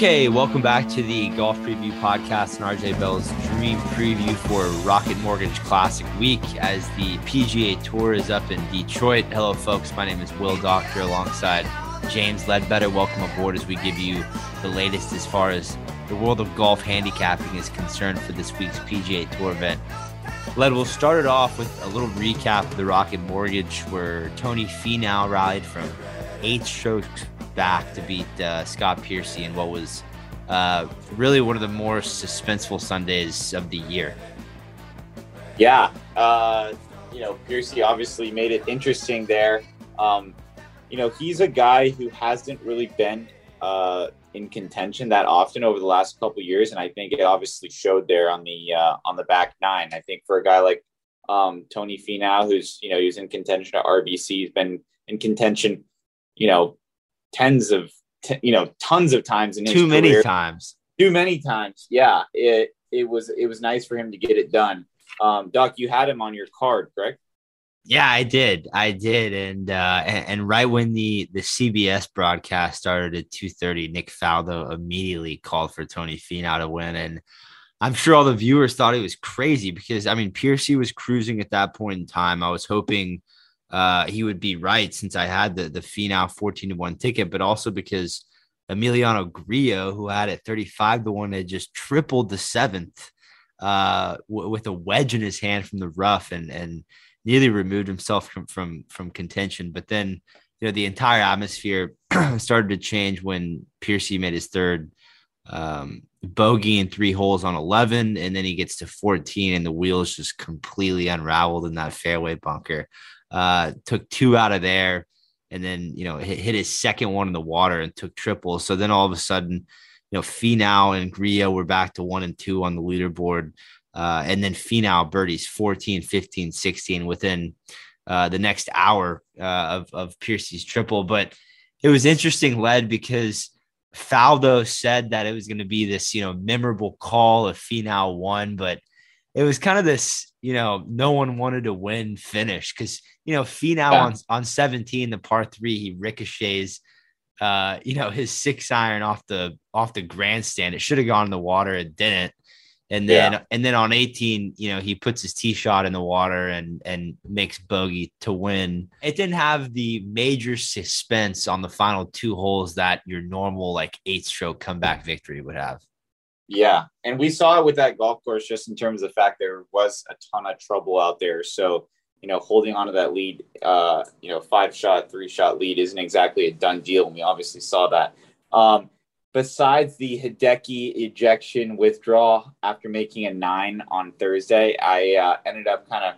Okay, welcome back to the Golf Preview Podcast and RJ Bell's Dream Preview for Rocket Mortgage Classic Week as the PGA Tour is up in Detroit. Hello, folks. My name is Will Doctor alongside James Leadbetter. Welcome aboard as we give you the latest as far as the world of golf handicapping is concerned for this week's PGA Tour event. Led, we'll start it off with a little recap of the Rocket Mortgage where Tony Finau rallied from eight strokes back to beat uh, Scott Piercy in what was uh, really one of the more suspenseful Sundays of the year. Yeah, uh, you know, Piercy obviously made it interesting there. Um, you know, he's a guy who hasn't really been uh, in contention that often over the last couple years, and I think it obviously showed there on the uh, on the back nine. I think for a guy like um, Tony Finau, who's you know he was in contention at RBC, he's been in contention, you know, tens of t- you know tons of times in too many times. Too many times yeah. It it was it was nice for him to get it done. Um doc you had him on your card correct yeah i did i did and uh and, and right when the the cbs broadcast started at 2.30 nick faldo immediately called for tony Finau to win and i'm sure all the viewers thought it was crazy because i mean piercy was cruising at that point in time. I was hoping uh, he would be right since I had the the Finau 14 to 1 ticket, but also because Emiliano Grillo, who had it 35 to 1, had just tripled the seventh uh, w- with a wedge in his hand from the rough and and nearly removed himself from from from contention. But then you know the entire atmosphere started to change when Piercy made his third um, bogey in three holes on 11 and then he gets to 14 and the wheels just completely unraveled in that fairway bunker uh, took two out of there, and then you know hit, hit, his second one in the water and took triple. So then all of a sudden, you know, Finau and Grillo were back to one and two on the leaderboard. Uh, and then Finau birdies 14, 15, 16 within uh, the next hour uh, of, of Piercy's triple. But it was interesting, led because Faldo said that it was going to be this, you know, memorable call if Finau won, but it was kind of this, you know, no one wanted to win finish because you know, Finau yeah. on on 17, the par three, he ricochets uh, you know, his six iron off the off the grandstand. It should have gone in the water, it didn't. And then yeah. and then on 18, you know, he puts his tee shot in the water and and makes bogey to win. It didn't have the major suspense on the final two holes that your normal like eight stroke comeback victory would have. Yeah, and we saw it with that golf course just in terms of the fact there was a ton of trouble out there. So you know, holding on to that lead, uh, you know, five shot, three shot lead isn't exactly a done deal. And we obviously saw that. Um, besides the Hideki ejection withdrawal after making a nine on Thursday, I uh, ended up kind of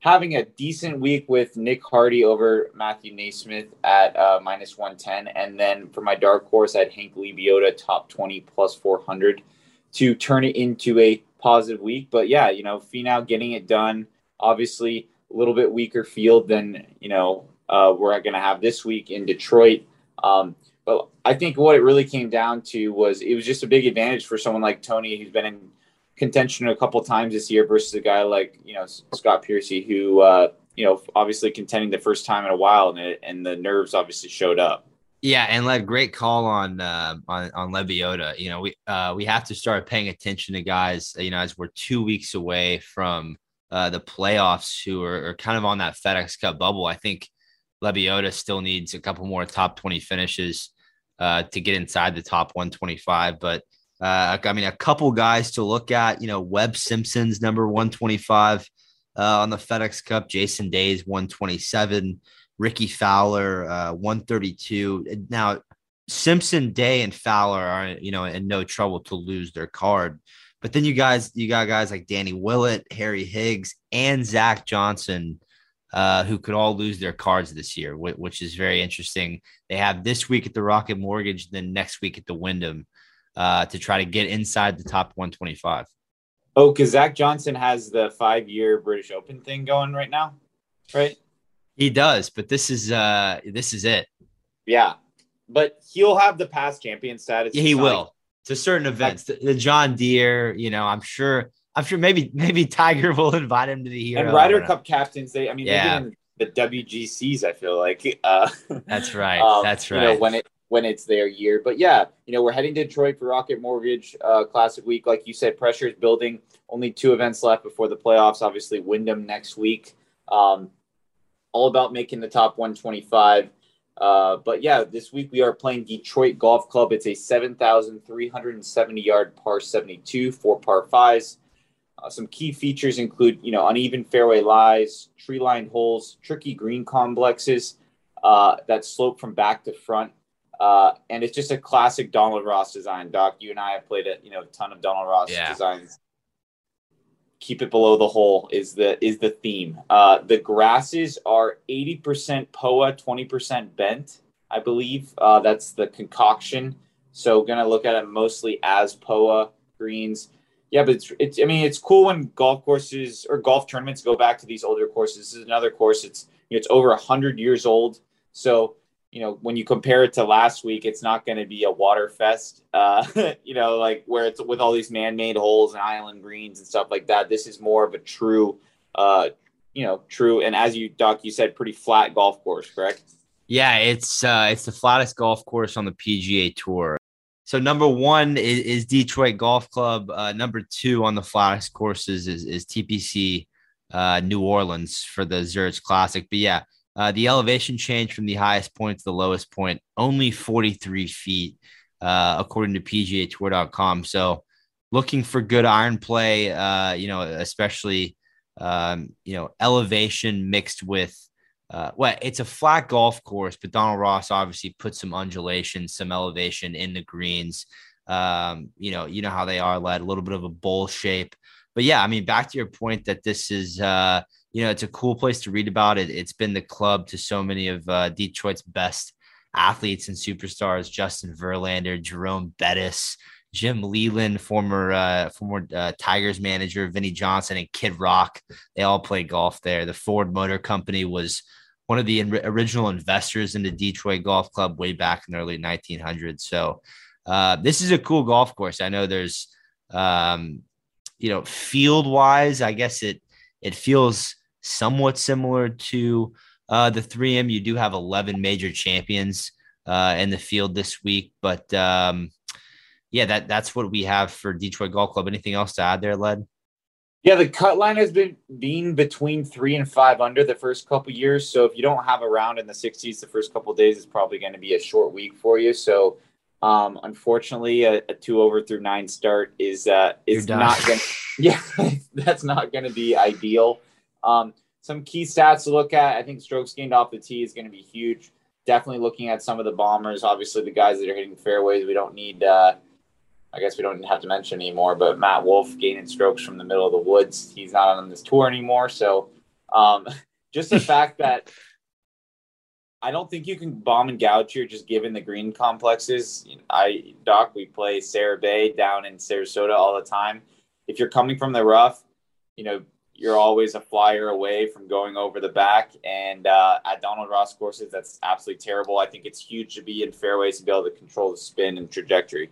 having a decent week with Nick Hardy over Matthew NeSmith at uh, minus 110. And then for my dark horse, I had Hank Lebioda top 20 plus 400 to turn it into a positive week. But yeah, you know, Finau getting it done. Obviously, a little bit weaker field than you know uh, we're going to have this week in Detroit. Um, but I think what it really came down to was it was just a big advantage for someone like Tony, who's been in contention a couple times this year, versus a guy like you know Scott Piercy, who uh, you know obviously contending the first time in a while, and it, and the nerves obviously showed up. Yeah, and led great call on uh, on on Lebioda. You know, we uh, we have to start paying attention to guys. You know, as we're two weeks away from uh, the playoffs who are, are, kind of on that FedEx Cup bubble. I think Lebioda still needs a couple more top 20 finishes uh, to get inside the top 125. But uh, I mean, a couple guys to look at, you know, Webb Simpson's number 125 uh, on the FedEx Cup, Jason Day's 127, Rickie Fowler, uh, 132. Now, Simpson, Day, and Fowler are, you know, in no trouble to lose their card. But then you guys, you got guys like Danny Willett, Harry Higgs, and Zach Johnson, uh, who could all lose their cards this year, which is very interesting. They have this week at the Rocket Mortgage, then next week at the Wyndham uh, to try to get inside the top 125. Oh, because Zach Johnson has the five year British Open thing going right now, right? He does, but this is uh this is it. Yeah, but he'll have the past champion status. Yeah, he will to certain events. The, the, John Deere, you know, I'm sure. I'm sure maybe maybe Tiger will invite him to the hero. And Ryder Cup captains, they I mean, yeah. the WGCs. I feel like uh, that's right. um, that's right. You know, when it when it's their year, but yeah, you know, we're heading to Detroit for Rocket Mortgage uh, Classic Week. Like you said, pressure is building. Only two events left before the playoffs. Obviously, Wyndham next week. Um, all about making the top 125. Uh, but yeah, this week we are playing Detroit Golf Club. It's a 7,370 yard par 72, four par fives. Uh, some key features include, you know, uneven fairway lies, tree lined holes, tricky green complexes uh, that slope from back to front. Uh, and it's just a classic Donald Ross design. Doc, you and I have played a you know a ton of Donald Ross yeah. designs. Keep it below the hole is the is the theme. Uh, the grasses are eighty percent POA, twenty percent bent. I believe uh, that's the concoction. So gonna look at it mostly as POA greens. Yeah, but it's, it's I mean it's cool when golf courses or golf tournaments go back to these older courses. This is another course. It's you know, it's over hundred years old. So you know, when you compare it to last week, it's not going to be a water fest, uh, you know, like where it's with all these man-made holes and island greens and stuff like that. This is more of a true, uh, you know, true. And as you, Doc, you said, pretty flat golf course, correct? Yeah, it's uh, it's the flattest golf course on the PGA Tour. So number one is, is Detroit Golf Club. Uh, number two on the flattest courses is, is TPC uh, New Orleans for the Zurich Classic. But yeah, uh, the elevation change from the highest point to the lowest point, only 43 feet, uh, according to PGA Tour.com. So, looking for good iron play, uh, you know, especially, um, you know, elevation mixed with, uh, well, it's a flat golf course, but Donald Ross obviously put some undulation, some elevation in the greens. Um, you know, you know how they are led, a little bit of a bowl shape. But yeah, I mean, back to your point that this is, uh, you know, it's a cool place to read about it. It's been the club to so many of uh, Detroit's best athletes and superstars: Justin Verlander, Jerome Bettis, Jim Leyland, former uh, former uh, Tigers manager Vinnie Johnson, and Kid Rock. They all played golf there. The Ford Motor Company was one of the in- original investors in the Detroit Golf Club way back in the early 1900s. So uh, this is a cool golf course. I know there's, um, you know, field wise, I guess it it feels somewhat similar to uh, the 3M. You do have 11 major champions uh, in the field this week, but um, yeah, that that's what we have for Detroit Golf Club. Anything else to add there, Led? Yeah, the cut line has been being between three and five under the first couple years. So if you don't have a round in the 60s the first couple days, it's probably going to be a short week for you. So um, unfortunately, a, a, two over through nine start is uh, is not going. Yeah, that's not going to be ideal. Um, some key stats to look at. I think strokes gained off the tee is going to be huge. Definitely looking at some of the bombers. Obviously, the guys that are hitting fairways. We don't need. Uh, I guess we don't have to mention anymore. But Matt Wolff gaining strokes from the middle of the woods. He's not on this tour anymore. So, um, just the fact that I don't think you can bomb and gouge here just given the green complexes. I Doc, we play Sara Bay down in Sarasota all the time. If you're coming from the rough, you know, you're always a flyer away from going over the back. And uh, at Donald Ross courses, that's absolutely terrible. I think it's huge to be in fairways to be able to control the spin and trajectory.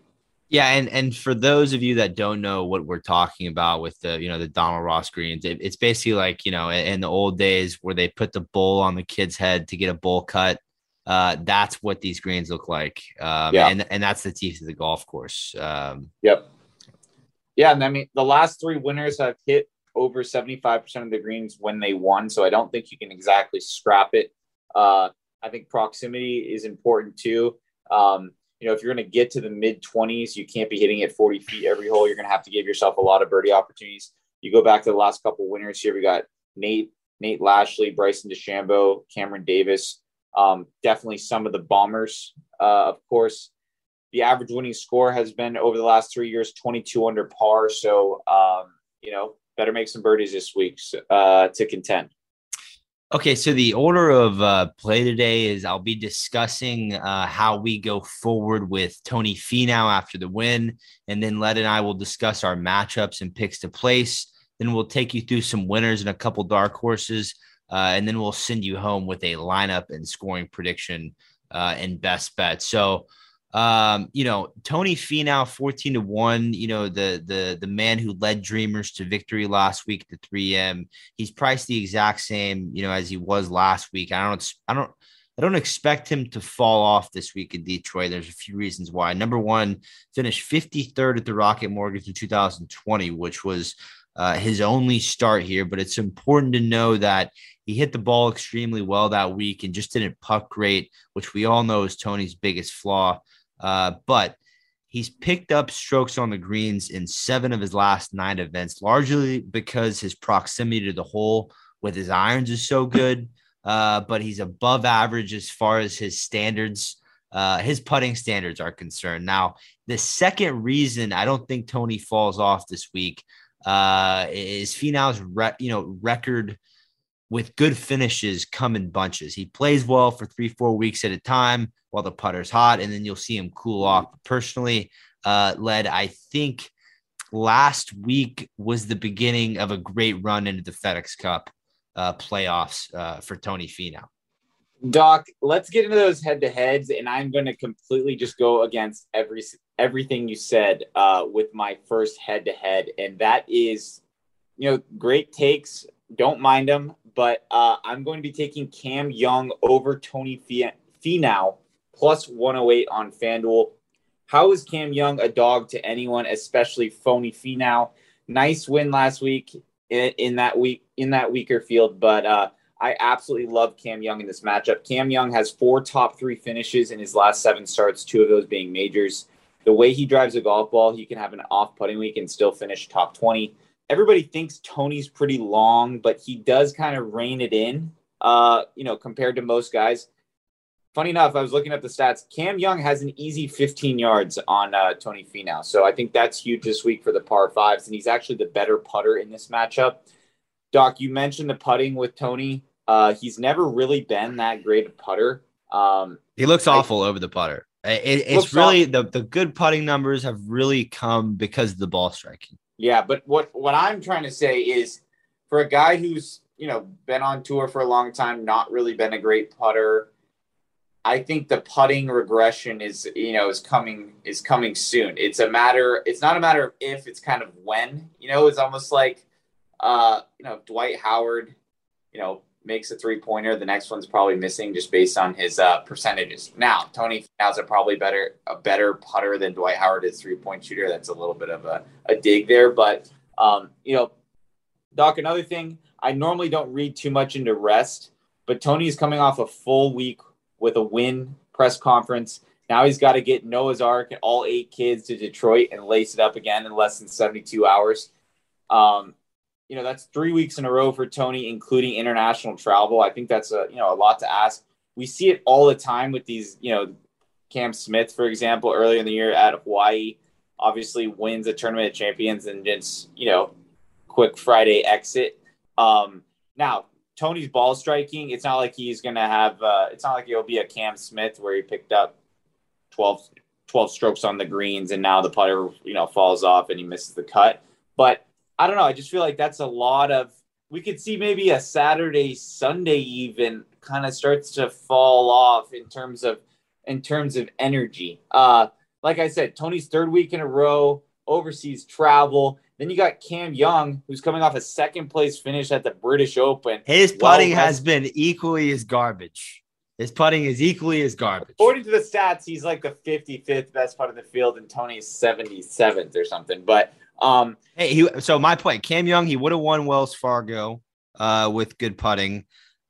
Yeah, and and for those of you that don't know what we're talking about with the you know the Donald Ross greens, it, it's basically like you know in, in, the old days where they put the bowl on the kid's head to get a bowl cut. Uh, that's what these greens look like, um, yeah. and and that's the teeth of the golf course. Um, yep. Yeah, and I mean the last three winners have hit over 75% of the greens when they won. So I don't think you can exactly scrap it. Uh, I think proximity is important too. Um, you know, if you're going to get to the mid 20s, you can't be hitting it 40 feet every hole. You're going to have to give yourself a lot of birdie opportunities. You go back to the last couple winners here. We got Nate, Nate Lashley, Bryson DeChambeau, Cameron Davis. Um, definitely some of the bombers. Uh, of course, the average winning score has been over the last three years 22 under par. So, um, you know, better make some birdies this week uh, to contend. Okay, so the order of uh, play today is I'll be discussing uh, how we go forward with Tony Finau after the win, and then Led and I will discuss our matchups and picks to place. Then we'll take you through some winners and a couple dark horses, uh, and then we'll send you home with a lineup and scoring prediction uh, and best bet. So Um, you know, Tony Finau 14 to 1, you know, the the the man who led Dreamers to victory last week at the 3M. He's priced the exact same, you know, as he was last week. I don't I don't I don't expect him to fall off this week in Detroit. There's a few reasons why. Number one, finished 53rd at the Rocket Mortgage in 2020, which was uh, his only start here. But it's important to know that he hit the ball extremely well that week and just didn't puck great, which we all know is Tony's biggest flaw. Uh, but he's picked up strokes on the greens in seven of his last nine events, largely because his proximity to the hole with his irons is so good. Uh, but he's above average as far as his standards, uh, his putting standards are concerned. Now, the second reason I don't think Tony falls off this week uh, is Finau's re- you know record with good finishes come in bunches. He plays well for three, four weeks at a time while the putter's hot, and then you'll see him cool off. Personally, uh, led, I think last week was the beginning of a great run into the FedEx Cup uh, playoffs uh, for Tony Finau. Doc, let's get into those head to heads, and I'm going to completely just go against every everything you said uh, with my first head to head, and that is, you know, great takes. Don't mind them, but uh, I'm going to be taking Cam Young over Tony Finau plus 108 on FanDuel. How is Cam Young a dog to anyone, especially phony Finau? Nice win last week in, in that week in that weaker field, but uh, I absolutely love Cam Young in this matchup. Cam Young has four top three finishes in his last seven starts, two of those being majors. The way he drives a golf ball, he can have an off putting week and still finish top 20 everybody thinks Tony's pretty long, but he does kind of rein it in, uh, you know, compared to most guys. Funny enough, I was looking at the stats. Cam Young has an easy 15 yards on uh, Tony Finau. So I think that's huge this week for the par fives. And he's actually the better putter in this matchup. Doc, you mentioned the putting with Tony. Uh, he's never really been that great a putter. Um, he looks awful I, over the putter. It, it's really the, the good putting numbers have really come because of the ball striking. Yeah, but what what I'm trying to say is for a guy who's, you know, been on tour for a long time, not really been a great putter, I think the putting regression is, you know, is coming is coming soon. It's a matter it's not a matter of if, it's kind of when. You know, it's almost like uh, you know, Dwight Howard, you know, makes a three pointer. The next one's probably missing just based on his uh, percentages. Now, Tony Finau's a probably better a better putter than Dwight Howard is three point shooter. That's a little bit of a, a dig there, but um, you know, Doc. Another thing, I normally don't read too much into rest, but Tony is coming off a full week with a win press conference. Now he's got to get Noah's Ark and all eight kids to Detroit and lace it up again in less than 72 hours. Um, you know that's three weeks in a row for Tony, including international travel. I think that's a you know a lot to ask. We see it all the time with these you know Cam Smith, for example, earlier in the year at Hawaii, obviously wins a tournament of champions and just you know quick Friday exit. Um, now Tony's ball striking, it's not like he's gonna have. Uh, it's not like he'll be a Cam Smith where he picked up 12, 12 strokes on the greens and now the putter you know falls off and he misses the cut. But I don't know. I just feel like that's a lot of. We could see maybe a Saturday, Sunday even kind of starts to fall off in terms of in terms of energy. Uh, like I said, Tony's third week in a row, overseas travel. Then you got Cam Young, who's coming off a second place finish at the British Open. His putting well, has been equally as garbage. His putting is equally as garbage. According to the stats, he's like the 55th best putt in the field, and Tony's 77th or something. But um, hey, he, so my point, Cam Young, he would have won Wells Fargo uh, with good putting.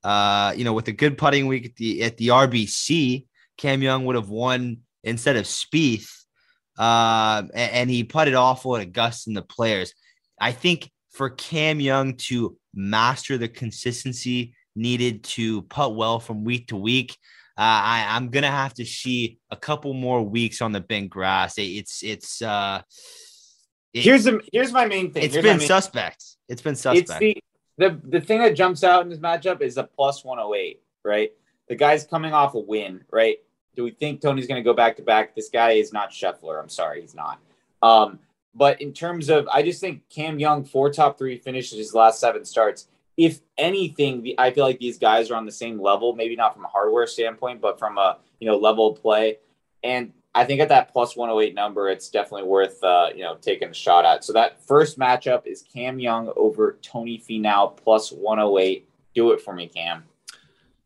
Uh, you know, with a good putting week at the at the RBC, Cam Young would have won instead of Spieth. Uh, and, and he putted awful at Augusta and the players. I think for Cam Young to master the consistency needed to putt well from week to week, uh, I, I'm gonna have to see a couple more weeks on the bent grass. It, it's it's uh here's the here's my main thing. It's here's been suspect. It's been suspect. It's the, the the thing that jumps out in this matchup is a plus 108, right? The guy's coming off a win, right? Do we think Tony's going to go back to back? This guy is not Scheffler. I'm sorry, he's not. Um, but in terms of, I just think Cam Young, four top three finishes his last seven starts. If anything, the, I feel like these guys are on the same level. Maybe not from a hardware standpoint, but from a you know level of play. And I think at that plus 108 number, it's definitely worth uh, you know taking a shot at. So that first matchup is Cam Young over Tony Finau plus 108. Do it for me, Cam.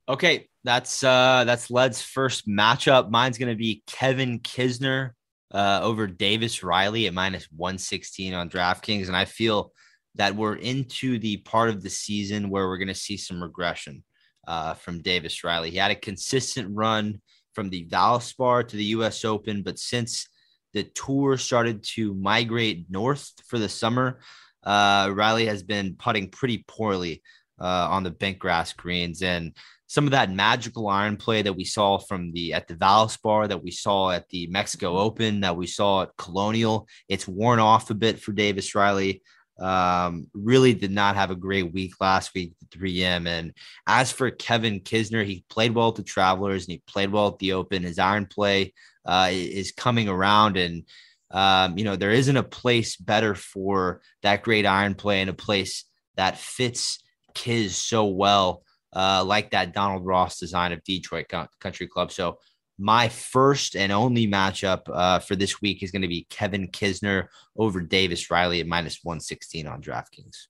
Okay, that's uh that's Led's first matchup. Mine's gonna be Kevin Kisner uh, over Davis Riley at minus 116 on DraftKings, and I feel that we're into the part of the season where we're gonna see some regression uh, from Davis Riley. He had a consistent run from the Valspar to the U.S. Open, but since the tour started to migrate north for the summer, uh, Riley has been putting pretty poorly uh, on the bent grass greens, and some of that magical iron play that we saw from the at the Valspar, that we saw at the Mexico Open, that we saw at Colonial, it's worn off a bit for Davis Riley. Um, really did not have a great week last week at 3M. And as for Kevin Kisner, he played well at the Travelers and he played well at the Open. His iron play uh, is coming around, and um, you know there isn't a place better for that great iron play and a place that fits Kiz so well, uh, like that Donald Ross design of Detroit Country Club. So my first and only matchup uh, for this week is going to be Kevin Kisner over Davis Riley at minus 116 on DraftKings.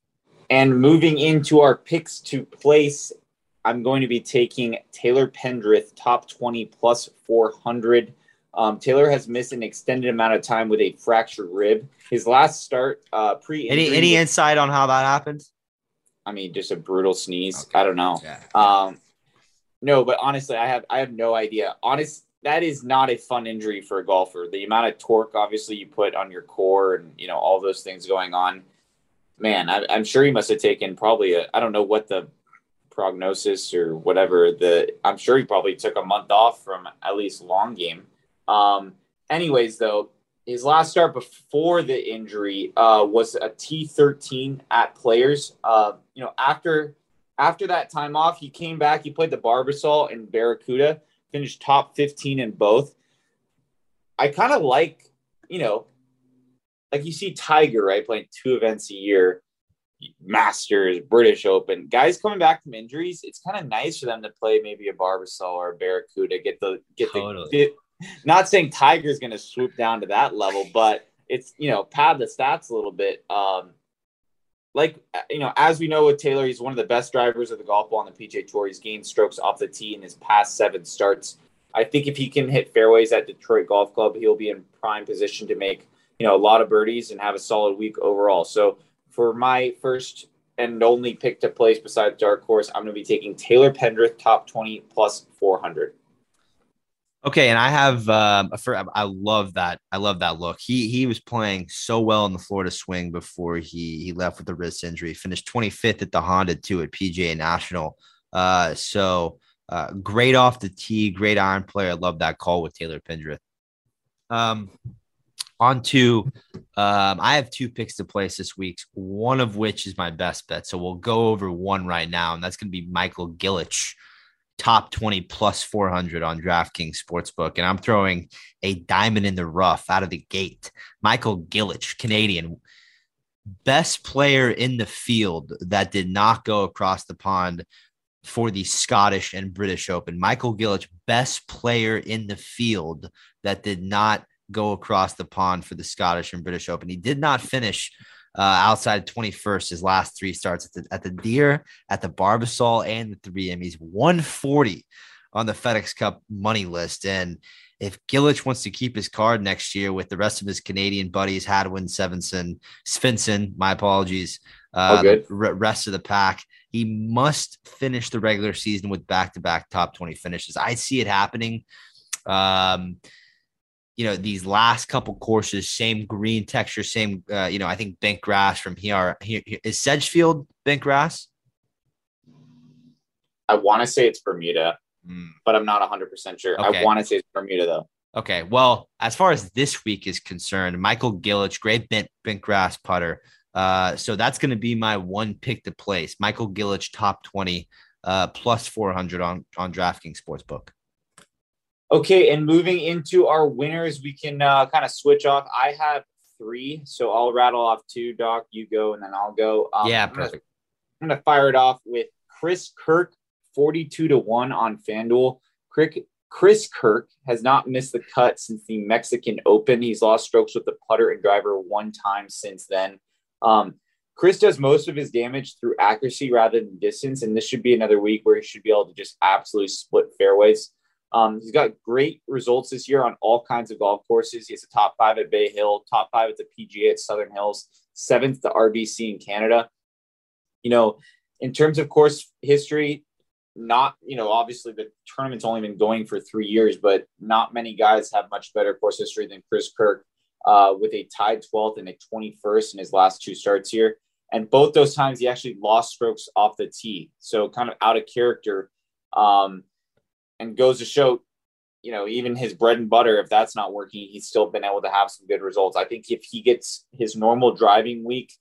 And moving into our picks to place, I'm going to be taking Taylor Pendrith, top 20 plus 400. Um, Taylor has missed an extended amount of time with a fractured rib. His last start, uh, pre any any insight on how that happened? I mean, just a brutal sneeze. Okay. I don't know. Yeah. Um, no, but honestly, I have I have no idea. Honest, that is not a fun injury for a golfer. The amount of torque, obviously, you put on your core, and you know all those things going on. Man, I, am sure he must have taken probably a I don't know what the prognosis or whatever. The I'm sure he probably took a month off from at least long game. Um, anyways, though, his last start before the injury uh, was a T13 at Players. Uh, you know, after after that time off, he came back. He played the Barbasol and Barracuda, finished top 15 in both. I kind of like, you know, like you see Tiger, right, playing two events a year, Masters, British Open. Guys coming back from injuries, it's kind of nice for them to play maybe a Barbasol or a Barracuda, get the get totally. the get, not saying Tiger's going to swoop down to that level, but it's you know pad the stats a little bit. Um, like uh, you know, as we know with Taylor, he's one of the best drivers of the golf ball on the PGA Tour. He's gained strokes off the tee in his past seven starts. I think if he can hit fairways at Detroit Golf Club, he'll be in prime position to make you know a lot of birdies and have a solid week overall. So for my first and only pick to place besides Dark Horse, I'm going to be taking Taylor Pendrith top 20 plus 400. Okay, and I have um, a, I love that. I love that look. He he was playing so well in the Florida swing before he he left with the wrist injury. Finished 25th at the Honda too at PGA National. Uh, so uh, great off the tee, great iron player. I love that call with Taylor Pendrith. Um, on to um, I have two picks to place this week, one of which is my best bet. So we'll go over one right now, and that's going to be Michael Gligic top 20 plus 400 on DraftKings Sportsbook. And I'm throwing a diamond in the rough out of the gate. Michael Gligic, Canadian, best player in the field that did not go across the pond for the Scottish and British Open. Michael Gligic, best player in the field that did not go across the pond for the Scottish and British Open. He did not finish uh, outside 21st, his last three starts at the, at the Deere, at the Barbasol, and the 3M. He's 140 on the FedEx Cup money list. And if Gligic wants to keep his card next year with the rest of his Canadian buddies, Hadwin, Sevenson, Svensson, my apologies, uh, the rest of the pack, he must finish the regular season with back to back top 20 finishes. I see it happening. Um, you know these last couple courses, same green texture, same uh, you know I think bent grass from here. here, here is Sedgefield bent grass. I want to say it's Bermuda, mm. but I'm not 100 percent sure. Okay. I want to say it's Bermuda though. Okay, well, as far as this week is concerned, Michael Gligic great bent bent grass putter. Uh, so that's going to be my one pick to place. Michael Gligic top 20, uh, plus 400 on on DraftKings Sportsbook. Okay, and moving into our winners, we can uh, kind of switch off. I have three, so I'll rattle off two. Doc, you go, and then I'll go. Um, yeah, perfect. I'm gonna, fire it off with Chris Kirk, forty-two to one on FanDuel. Chris, Chris Kirk has not missed the cut since the Mexican Open. He's lost strokes with the putter and driver one time since then. Um, Chris does most of his damage through accuracy rather than distance, and this should be another week where he should be able to just absolutely split fairways. Um, he's got great results this year on all kinds of golf courses. He has a top five at Bay Hill, top five at the PGA at Southern Hills, seventh to RBC in Canada. You know, in terms of course history, not you know obviously the tournament's only been going for three years, but not many guys have much better course history than Chris Kirk, uh, with a tied 12th and a 21st in his last two starts here. And both those times he actually lost strokes off the tee, so kind of out of character. Um, and goes to show, you know, even his bread and butter, if that's not working, he's still been able to have some good results. I think if he gets his normal driving week,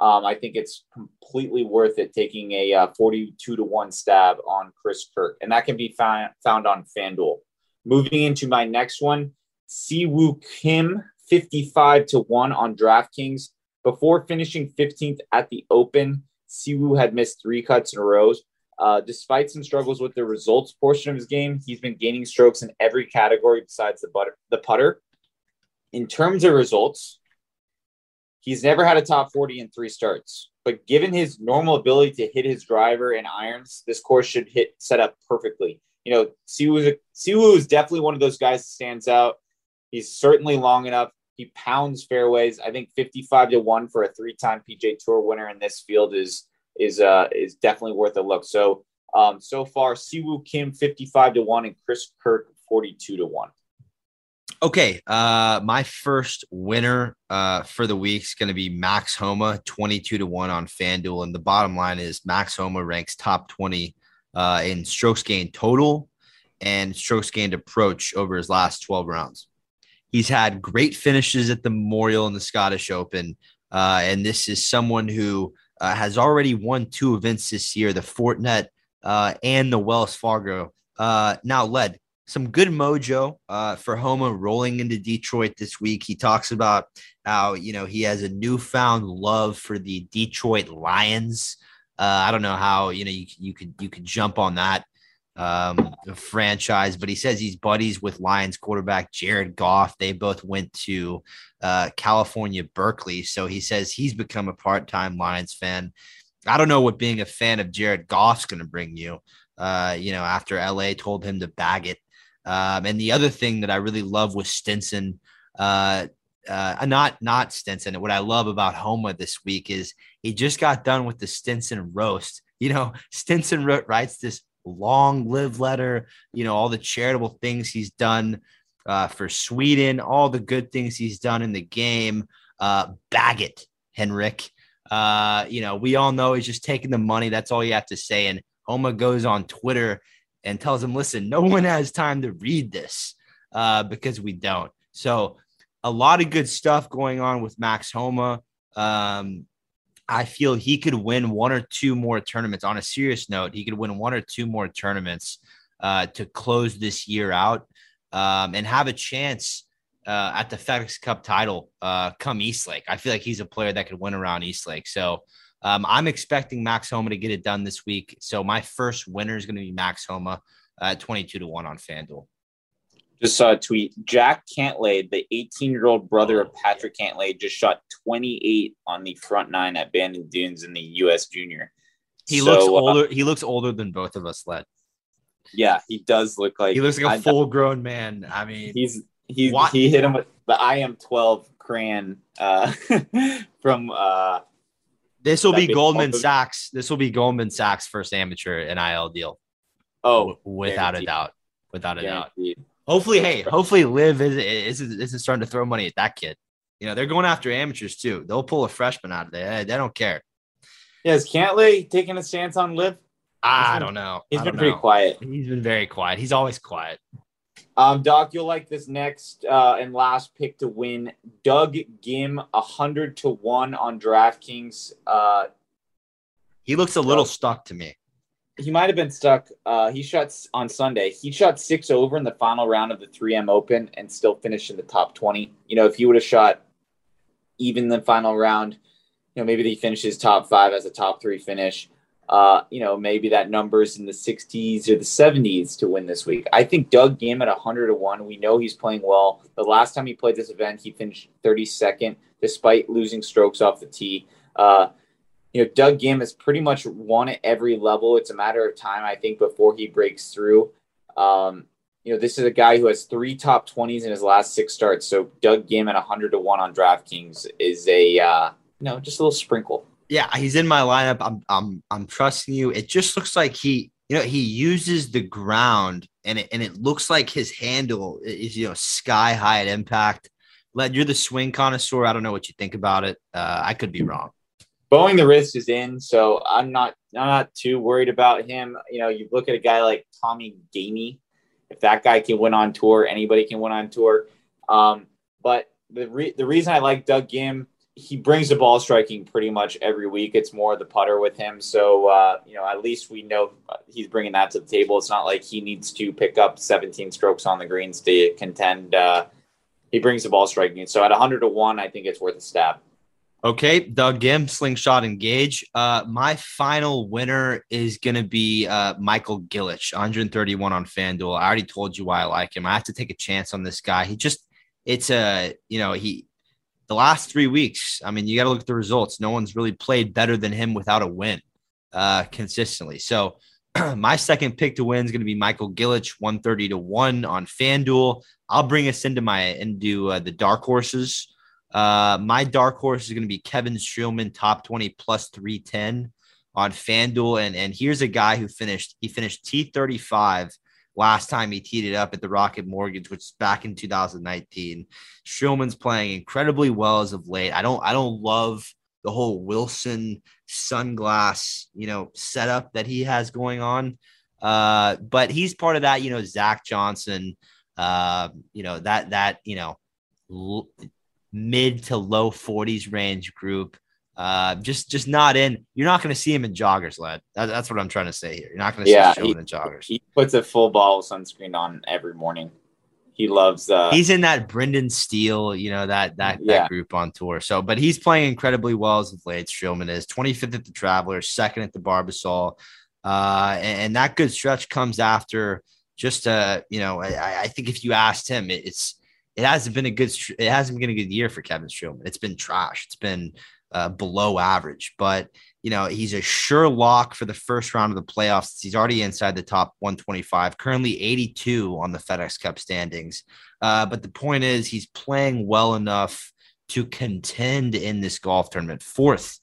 um, I think it's completely worth it taking a uh, 42 to 1 stab on Chris Kirk. And that can be found, found on FanDuel. Moving into my next one, Si Woo Kim, 55 to 1 on DraftKings. Before finishing 15th at the Open, Si Woo had missed three cuts in a row. Uh, despite some struggles with the results portion of his game, he's been gaining strokes in every category besides the, butter, the putter. In terms of results, he's never had a top 40 in three starts. But given his normal ability to hit his driver and irons, this course should hit set up perfectly. You know, Si Woo, is definitely one of those guys that stands out. He's certainly long enough. He pounds fairways. I think 55 to 1 for a three-time PGA Tour winner in this field is is uh, is definitely worth a look. So um, so far, Si Woo Kim 55 to 1 and Chris Kirk 42 to 1. Okay, uh, my first winner uh, for the week is going to be Max Homa, 22 to 1 on FanDuel. And the bottom line is Max Homa ranks top 20 uh, in strokes gained total and strokes gained approach over his last 12 rounds. He's had great finishes at the Memorial and the Scottish Open. Uh, and this is someone who uh, has already won two events this year, the Fortinet uh, and the Wells Fargo. Uh, now led some good mojo uh, for Homa rolling into Detroit this week. He talks about how you know he has a newfound love for the Detroit Lions. Uh, I don't know how you know you, you could you could jump on that um, franchise, but he says he's buddies with Lions quarterback Jared Goff. They both went to uh, California, Berkeley. So he says he's become a part time Lions fan. I don't know what being a fan of Jared Goff's going to bring you, uh, you know, after LA told him to bag it. Um, and the other thing that I really love was Stenson. Uh, uh, not not Stenson. What I love about Homa this week is he just got done with the Stenson roast. You know, Stenson wrote, writes this long live letter, you know, all the charitable things he's done uh, for Sweden, all the good things he's done in the game. Uh, bag it, Henrik. Uh, you know, we all know he's just taking the money. That's all you have to say. And Homa goes on Twitter and tells him, listen, no one has time to read this uh, because we don't. So, a lot of good stuff going on with Max Homa. Um, I feel he could win one or two more tournaments. On a serious note, he could win one or two more tournaments uh, to close this year out um, and have a chance uh, at the FedEx Cup title uh, come Eastlake. I feel like he's a player that could win around Eastlake. So um, I'm expecting Max Homa to get it done this week. So my first winner is going to be Max Homa at 22 to 1 on FanDuel. Just saw a tweet. Jack Cantlay, the 18 year old brother of Patrick Cantlay, just shot 28 on the front nine at Bandon Dunes in the U.S. Junior. He so, looks uh, older. Uh, he looks older than both of us, Led. Yeah, he does look like he looks like a full grown man. I mean, he's he what? he hit him with the I am 12 crayon uh, from. uh This will be Goldman Sachs. This will be Goldman Sachs' first amateur NIL deal. Oh, without guaranteed. a doubt, without a guaranteed. doubt. Hopefully, hey, hopefully, LIV is, is is starting to throw money at that kid. You know, they're going after amateurs too. They'll pull a freshman out of there. They don't care. Yeah, is Cantlay taking a stance on LIV? I don't know. He's I been pretty quiet. He's been very quiet. He's always quiet. Um, Doc, you'll like this next uh, and last pick to win. Doug Ghim, hundred to one on DraftKings. Uh, he looks a little stuck to me he might have been stuck. Uh, he shot on Sunday. He shot six over in the final round of the 3M Open and still finished in the top 20. You know, if he would have shot even the final round, you know, maybe he finishes top five as a top three finish. uh, you know, maybe that number's in the 60s or the 70s to win this week. I think Doug Ghim at 100 to 1. We know he's playing well. The last time he played this event, he finished 32nd despite losing strokes off the tee. Uh, you know, Doug Ghim has pretty much won at every level. It's a matter of time, I think, before he breaks through. Um, you know, this is a guy who has three top 20s in his last six starts. So Doug Ghim at 100 to 1 on DraftKings is a, uh, you know, just a little sprinkle. Yeah, he's in my lineup. I'm I'm I'm trusting you. It just looks like he, you know, he uses the ground and it and it looks like his handle is, you know, sky high at impact. Led, you're the swing connoisseur. I don't know what you think about it. Uh, I could be wrong. Bowing the wrist is in, so I'm not I'm not too worried about him. You know, you look at a guy like Tommy Gainey. If that guy can win on tour, anybody can win on tour. Um, but the re- the reason I like Doug Ghim he brings the ball striking pretty much every week. It's more the putter with him. So, uh, you know, at least we know he's bringing that to the table. It's not like he needs to pick up 17 strokes on the greens to contend. Uh, he brings the ball striking. So at 100 to 1, I think it's worth a stab. Okay, Doug Ghim, slingshot engage. Uh, my final winner is going to be uh, Michael Gligic, 131 on FanDuel. I already told you why I like him. I have to take a chance on this guy. He just, it's a, you know, he, the last three weeks, I mean, you got to look at the results. No one's really played better than him without a win uh, consistently. So my second pick to win is going to be Michael Gligic, 130 to 1 on FanDuel. I'll bring us into my into uh, the dark horses. Uh, my dark horse is going to be Kevin Streelman, top 20 plus 310 on FanDuel. And, and here's a guy who finished, he finished T35 last time he teed it up at the Rocket Mortgage, which is back in 2019. Streelman's playing incredibly well as of late. I don't I don't love the whole Wilson sunglass, you know, setup that he has going on. Uh, but he's part of that, you know, Zach Johnson, uh, you know, that that, you know, l- mid to low 40s range group uh, just just not in. You're not going to see him in joggers, lad. That, that's what I'm trying to say here. You're not going to yeah, see him in joggers. He puts a full bottle of sunscreen on every morning. He loves. Uh, he's in that Brendan Steele, you know that that yeah. that group on tour. So, but he's playing incredibly well as of late. Streelman is 25th at the Travelers, second at the Barbasol, uh, and, and, that good stretch comes after just uh, you know, I, I think if you asked him, it, it's it hasn't been a good it hasn't been a good year for Kevin Streelman. It's been trash. It's been uh, below average. But you know, he's a sure lock for the first round of the playoffs. He's already inside the top 125, currently 82 on the FedEx Cup standings. Uh, but the point is, he's playing well enough to contend in this golf tournament, fourth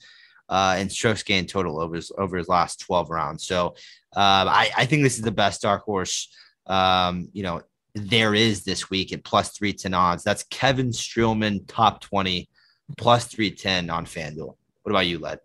uh, in strokes gained total over his, over his last 12 rounds. So uh, I, I think this is the best dark horse. Um, you know, there is this week at plus three ten odds. That's Kevin Streelman, top 20 plus 310 on FanDuel. What about you, Led?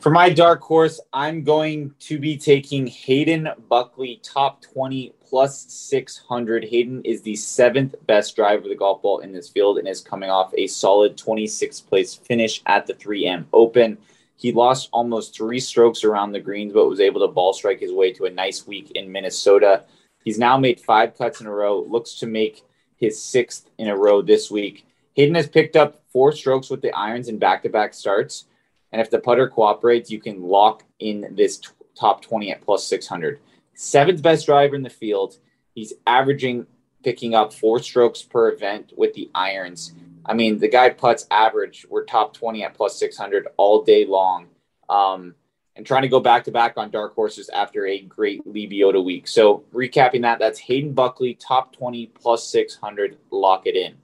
For my dark horse, I'm going to be taking Hayden Buckley, top 20 plus 600. Hayden is the seventh best driver of the golf ball in this field and is coming off a solid 26th place finish at the 3M Open. He lost almost three strokes around the greens, but was able to ball strike his way to a nice week in Minnesota. He's now made five cuts in a row, looks to make his sixth in a row this week. Hayden has picked up four strokes with the irons in back to back starts. And if the putter cooperates, you can lock in this t- top 20 at plus 600. Seventh best driver in the field. He's averaging picking up four strokes per event with the irons. I mean, the guy putts average. We're top 20 at plus 600 all day long. Um, and trying to go back to back on dark horses after a great Lebioda week. So, recapping that, that's Hayden Buckley, top 20 plus 600. Lock it in.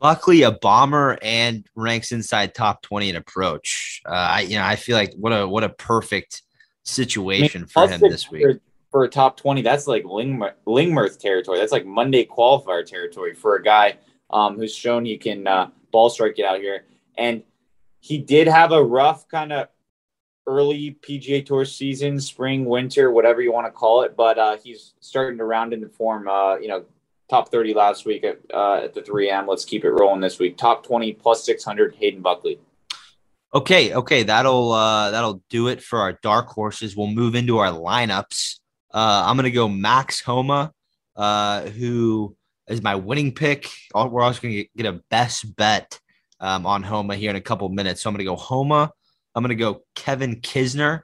Buckley a bomber and ranks inside top 20 in approach. Uh, I you know I feel like what a what a perfect situation I mean, for him this week. For a top 20, that's like Lingmer, Lingmerth territory. That's like Monday qualifier territory for a guy um, who's shown he can uh, ball strike it out here. And he did have a rough kind of early PGA Tour season, spring, winter, whatever you want to call it. But uh, he's starting to round into form. Uh, you know, top 30 last week at, uh, at the 3M. Let's keep it rolling this week. Top 20 plus 600 Hayden Buckley. Okay, okay, that'll uh, that'll do it for our dark horses. We'll move into our lineups. Uh, I'm gonna go Max Homa, uh, who is my winning pick. We're also gonna get a best bet um, on Homa here in a couple minutes. So I'm gonna go Homa. I'm gonna go Kevin Kisner.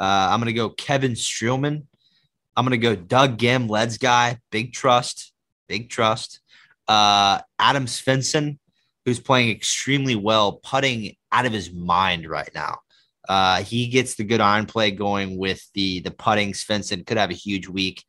Uh, I'm going to go Kevin Streelman. I'm going to go Doug Ghim, Leds guy, big trust, big trust. Uh, Adam Svensson, who's playing extremely well, putting out of his mind right now. Uh, he gets the good iron play going with the the putting. Svensson could have a huge week.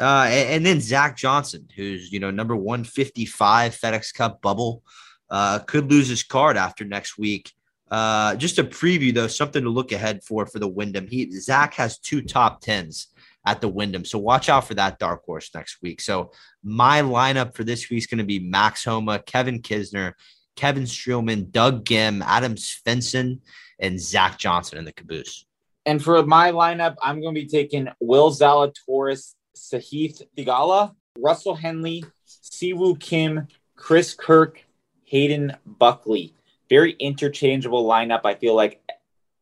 Uh, and, and, then Zach Johnson, who's you know number 155 FedEx Cup bubble, uh, could lose his card after next week. Uh, just a preview though, something to look ahead for for the Wyndham. He Zach has two top tens at the Wyndham, so watch out for that dark horse next week. So my lineup for this week is going to be Max Homa, Kevin Kisner, Kevin Streelman, Doug Ghim, Adam Svensson, and Zach Johnson in the caboose. And for my lineup, I'm going to be taking Will Zalatoris, Sahith Theegala, Russell Henley, Si Woo Kim, Chris Kirk, Hayden Buckley. Very interchangeable lineup. I feel like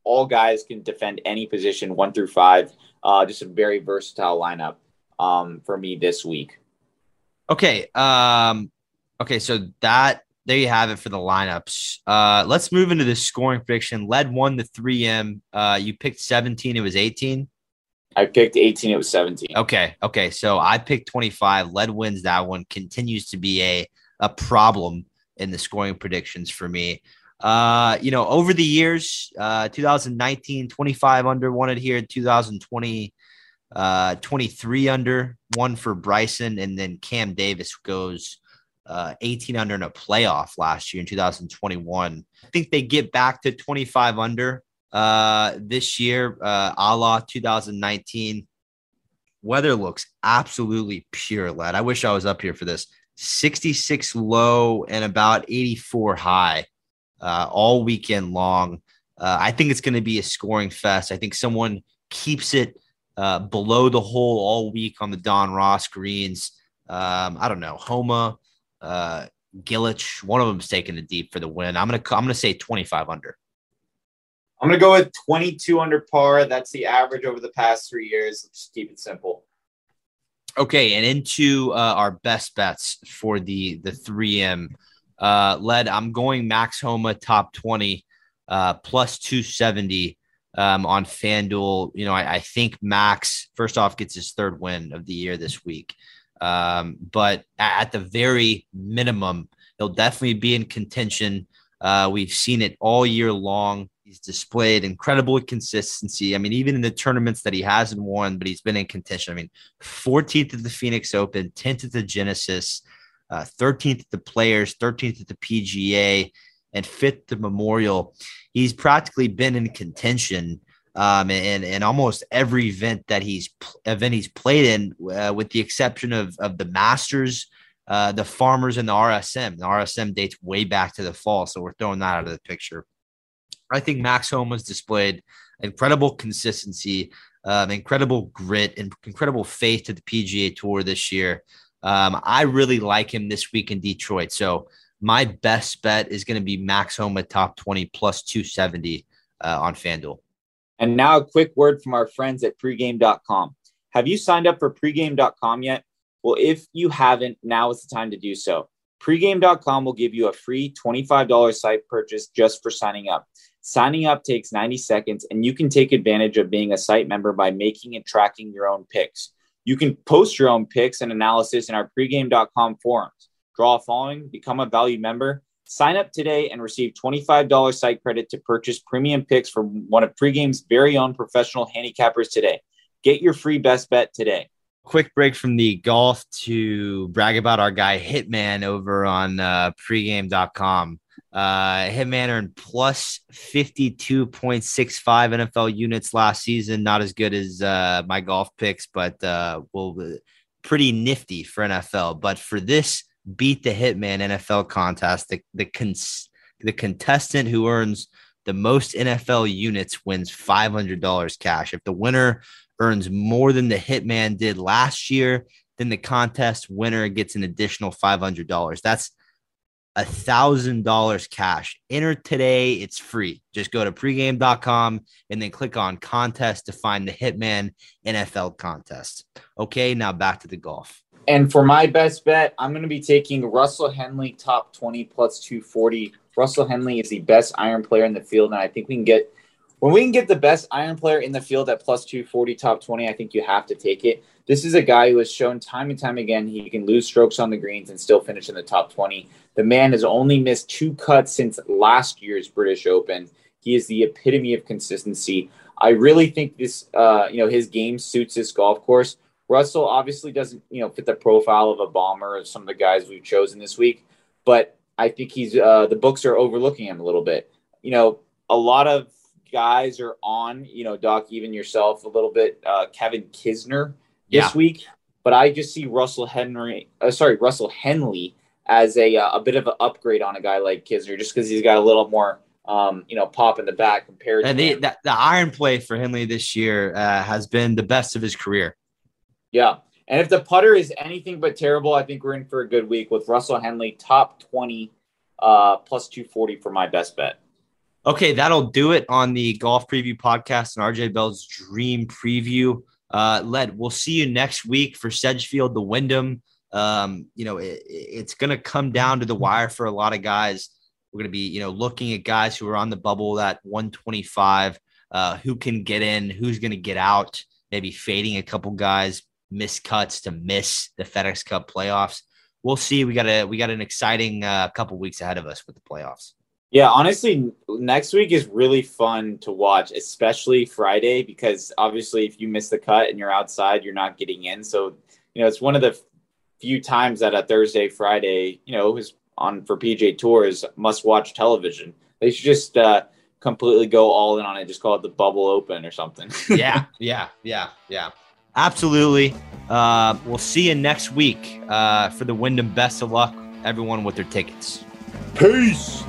all guys can defend any position, one through five. Uh, just a very versatile lineup um, for me this week. Okay. Um, okay. So that there you have it for the lineups. Uh, let's move into the scoring prediction. Led one to 3M. Uh, you picked 17. It was 18. I picked 18. It was 17. Okay. Okay. So I picked 25. Led wins that one. Continues to be a, a problem in the scoring predictions for me. Uh, you know, over the years, uh, 2019, 25 under wanted here, 2020, uh, 23 under one for Bryson, and then Cam Davis goes uh, 18 under in a playoff last year in 2021. I think they get back to 25 under uh, this year, uh, a la 2019. Weather looks absolutely pure, lad. I wish I was up here for this. 66 low and about 84 high uh, all weekend long. Uh, I think it's going to be a scoring fest. I think someone keeps it uh, below the hole all week on the Don Ross greens. Um, I don't know, Homa, uh, Gligic, one of them is taking the deep for the win. I'm gonna I'm gonna say 25 under. I'm gonna go with 22 under par. That's the average over the past three years. Let's keep it simple. Okay, and into uh, our best bets for the the 3M uh, led. I'm going Max Homa top 20 uh, plus 270 um, on FanDuel. You know, I, I, think Max first off gets his third win of the year this week, um, but at the very minimum, he'll definitely be in contention. Uh, we've seen it all year long. He's displayed incredible consistency. I mean, even in the tournaments that he hasn't won, but he's been in contention. I mean, 14th at the Phoenix Open, 10th at the Genesis, uh, 13th at the Players, 13th at the PGA, and 5th at the Memorial. He's practically been in contention um, and, and almost every event that he's event he's played in, uh, with the exception of, of the Masters, uh, the Farmers, and the RSM. The RSM dates way back to the fall, so we're throwing that out of the picture. I think Max Homa has displayed incredible consistency, um, incredible grit, and incredible faith to the PGA Tour this year. Um, I really like him this week in Detroit. So my best bet is going to be Max Homa at top 20 plus 270 uh, on FanDuel. And now a quick word from our friends at pregame.com. Have you signed up for pregame.com yet? Well, if you haven't, now is the time to do so. Pregame.com will give you a free $25 site purchase just for signing up. Signing up takes 90 seconds, and you can take advantage of being a site member by making and tracking your own picks. You can post your own picks and analysis in our pregame.com forums. Draw a following, become a valued member. Sign up today and receive $25 site credit to purchase premium picks from one of pregame's very own professional handicappers today. Get your free best bet today quick break from the golf to brag about our guy Hitman over on uh, pregame.com. Uh, Hitman earned plus 52.65 NFL units last season. Not as good as uh, my golf picks, but uh, well, pretty nifty for NFL. But for this beat the Hitman NFL contest, the the, cons- the contestant who earns the most NFL units wins $500 cash. If the winner earns more than the Hitman did last year, then the contest winner gets an additional $500. That's a thousand dollars cash. Enter today, it's free. Just go to pregame.com and then click on contest to find the Hitman NFL contest. Okay, now back to the golf. And for my best bet, I'm going to be taking Russell Henley top 20 plus 240. Russell Henley is the best iron player in the field, and I think we can get when we can get the best iron player in the field at plus 240, top 20, I think you have to take it. This is a guy who has shown time and time again he can lose strokes on the greens and still finish in the top 20. The man has only missed two cuts since last year's British Open. He is the epitome of consistency. I really think this, uh, you know, his game suits this golf course. Russell obviously doesn't, you know, fit the profile of a bomber of some of the guys we've chosen this week, but I think he's uh, the books are overlooking him a little bit. You know, a lot of guys are on, you know, Doc, even yourself a little bit, uh, Kevin Kisner this yeah. week, but I just see Russell Henry, uh, sorry, Russell Henley as a uh, a bit of an upgrade on a guy like Kisner, just because he's got a little more um, you know, pop in the back compared to and the, the, the, iron play for Henley this year uh, has been the best of his career. Yeah. And if the putter is anything but terrible, I think we're in for a good week with Russell Henley, top 20, uh, plus 240 for my best bet. Okay, that'll do it on the golf preview podcast and RJ Bell's dream preview. Uh, Led, we'll see you next week for Sedgefield, the Wyndham. Um, you know, it, it's going to come down to the wire for a lot of guys. We're going to be, you know, looking at guys who are on the bubble that 125, uh, who can get in, who's going to get out, maybe fading a couple guys, miss cuts to miss the FedEx Cup playoffs. We'll see. We got a we got an exciting uh, couple weeks ahead of us with the playoffs. Yeah, honestly, next week is really fun to watch, especially Friday, because obviously, if you miss the cut and you're outside, you're not getting in. So, you know, it's one of the few times that a Thursday, Friday, you know, is on for PJ Tours must watch television. They should just uh, completely go all in on it. Just call it the bubble open or something. yeah, yeah, yeah, yeah. Absolutely. Uh, we'll see you next week uh, for the Wyndham. Best of luck, everyone, with their tickets. Peace.